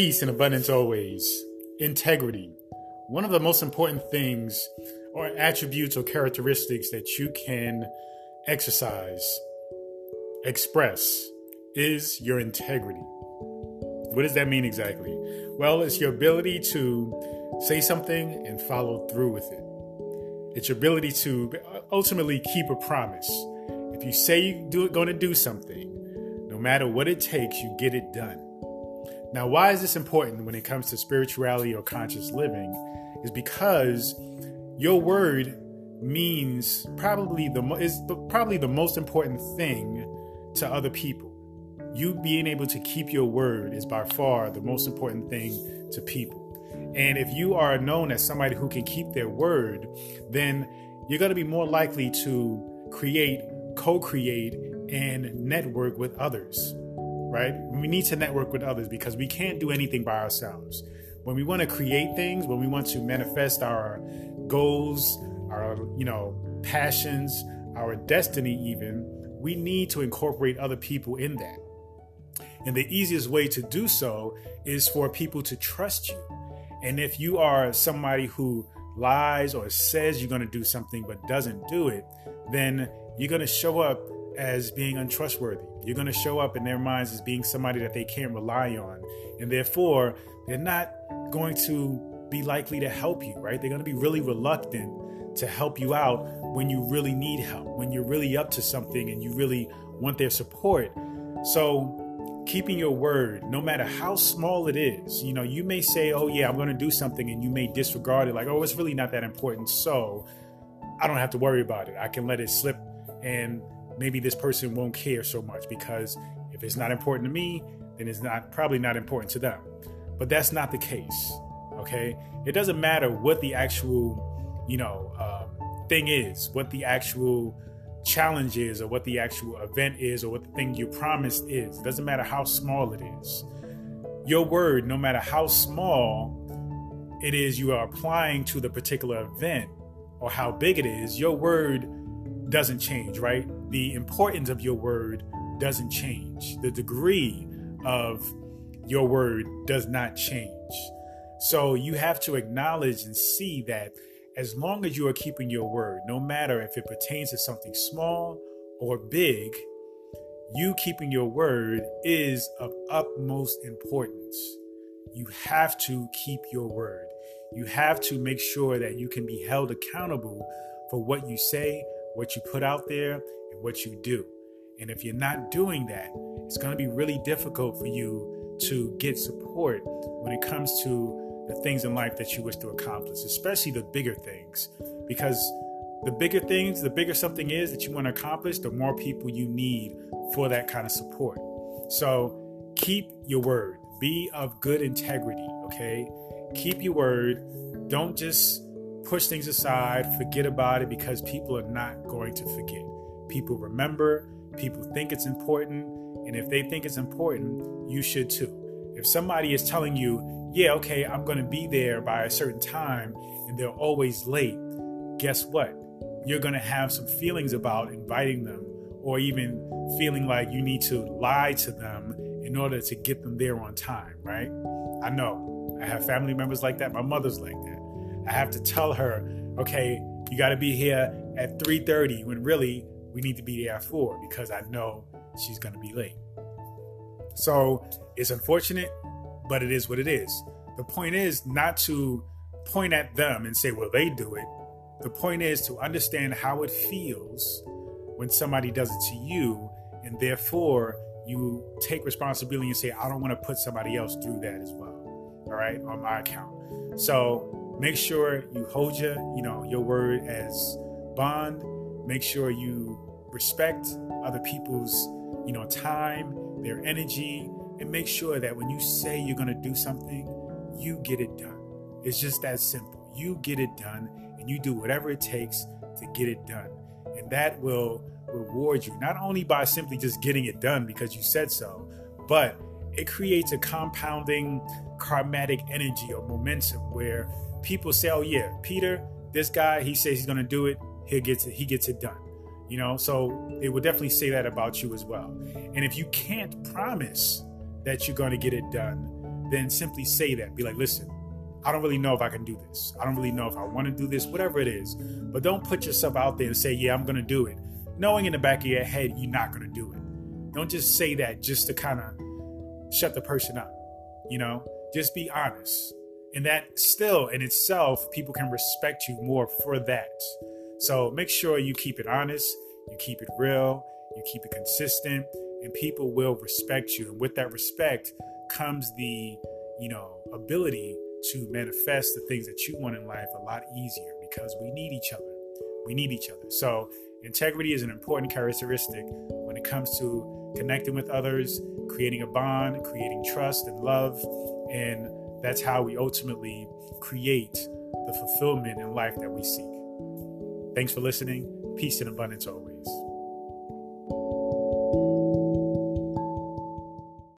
Peace and abundance always. Integrity. One of the most important things or attributes or characteristics that you can exercise, express, is your integrity. What does that mean exactly? Well, it's your ability to say something and follow through with it. It's your ability to ultimately keep a promise. If you say you're going to do something, no matter what it takes, you get it done. Now, why is this important when it comes to spirituality or conscious living? Is because your word means probably the is probably the most important thing to other people. You being able to keep your word is by far the most important thing to people. And if you are known as somebody who can keep their word, then you're going to be more likely to create, co-create and network with others right? We need to network with others because we can't do anything by ourselves. When we want to create things, when we want to manifest our goals, our, you know, passions, our destiny even, we need to incorporate other people in that. And the easiest way to do so is for people to trust you. And if you are somebody who lies or says you're going to do something but doesn't do it, then you're going to show up as being untrustworthy. You're going to show up in their minds as being somebody that they can't rely on. And therefore, they're not going to be likely to help you, right? They're going to be really reluctant to help you out when you really need help, when you're really up to something and you really want their support. So, keeping your word, no matter how small it is, you know, you may say, oh, yeah, I'm going to do something, and you may disregard it, like, oh, it's really not that important. So, I don't have to worry about it. I can let it slip and maybe this person won't care so much because if it's not important to me, then it's not probably not important to them. But that's not the case. Okay, it doesn't matter what the actual, you know, um, thing is, what the actual challenge is, or what the actual event is, or what the thing you promised is. It doesn't matter how small it is. Your word, no matter how small it is you are applying to the particular event or how big it is, your word doesn't change, right? The importance of your word doesn't change. The degree of your word does not change. So you have to acknowledge and see that as long as you are keeping your word, no matter if it pertains to something small or big, you keeping your word is of utmost importance. You have to keep your word. You have to make sure that you can be held accountable for what you say, what you put out there, and what you do. And if you're not doing that, it's going to be really difficult for you to get support when it comes to the things in life that you wish to accomplish, especially the bigger things. Because the bigger things, the bigger something is that you want to accomplish, the more people you need for that kind of support. So keep your word, be of good integrity, okay? Keep your word. Don't just push things aside, forget about it because people are not going to forget. People remember, people think it's important, and if they think it's important, you should too. If somebody is telling you, yeah, okay, I'm going to be there by a certain time, and they're always late, guess what? You're going to have some feelings about inviting them, or even feeling like you need to lie to them in order to get them there on time, right? I know. I have family members like that. My mother's like that. I have to tell her, okay, you got to be here at 3:30 when really we need to be there at four because I know she's going to be late. So it's unfortunate, but it is what it is. The point is not to point at them and say, well, they do it. The point is to understand how it feels when somebody does it to you, and therefore you take responsibility and say, I don't want to put somebody else through that as well. All right, on my account. So make sure you hold your, you know, your word as bond. Make sure you respect other people's you know time their energy and make sure that when you say you're going to do something you get it done. It's just that simple. You get it done and you do whatever it takes to get it done. And that will reward you not only by simply just getting it done because you said so but it creates a compounding karmatic energy or momentum where people say oh yeah peter this guy he says he's to do it he gets it, he gets it done. You know, so it would definitely say that about you as well. And if you can't promise that you're to get it done, then simply say that. Be like, listen, I don't really know if I can do this. I don't really know if I want to do this, whatever it is. But don't put yourself out there and say, yeah, I'm to do it, knowing in the back of your head you're not to do it. Don't just say that just to kind of shut the person up. You know, just be honest. And that still in itself, people can respect you more for that. So make sure you keep it honest, you keep it real, you keep it consistent, and people will respect you. And with that respect comes the, you know, ability to manifest the things that you want in life a lot easier because we need each other. We need each other. So, integrity is an important characteristic when it comes to connecting with others, creating a bond, creating trust and love. And that's how we ultimately create the fulfillment in life that we seek. Thanks for listening. Peace and abundance always.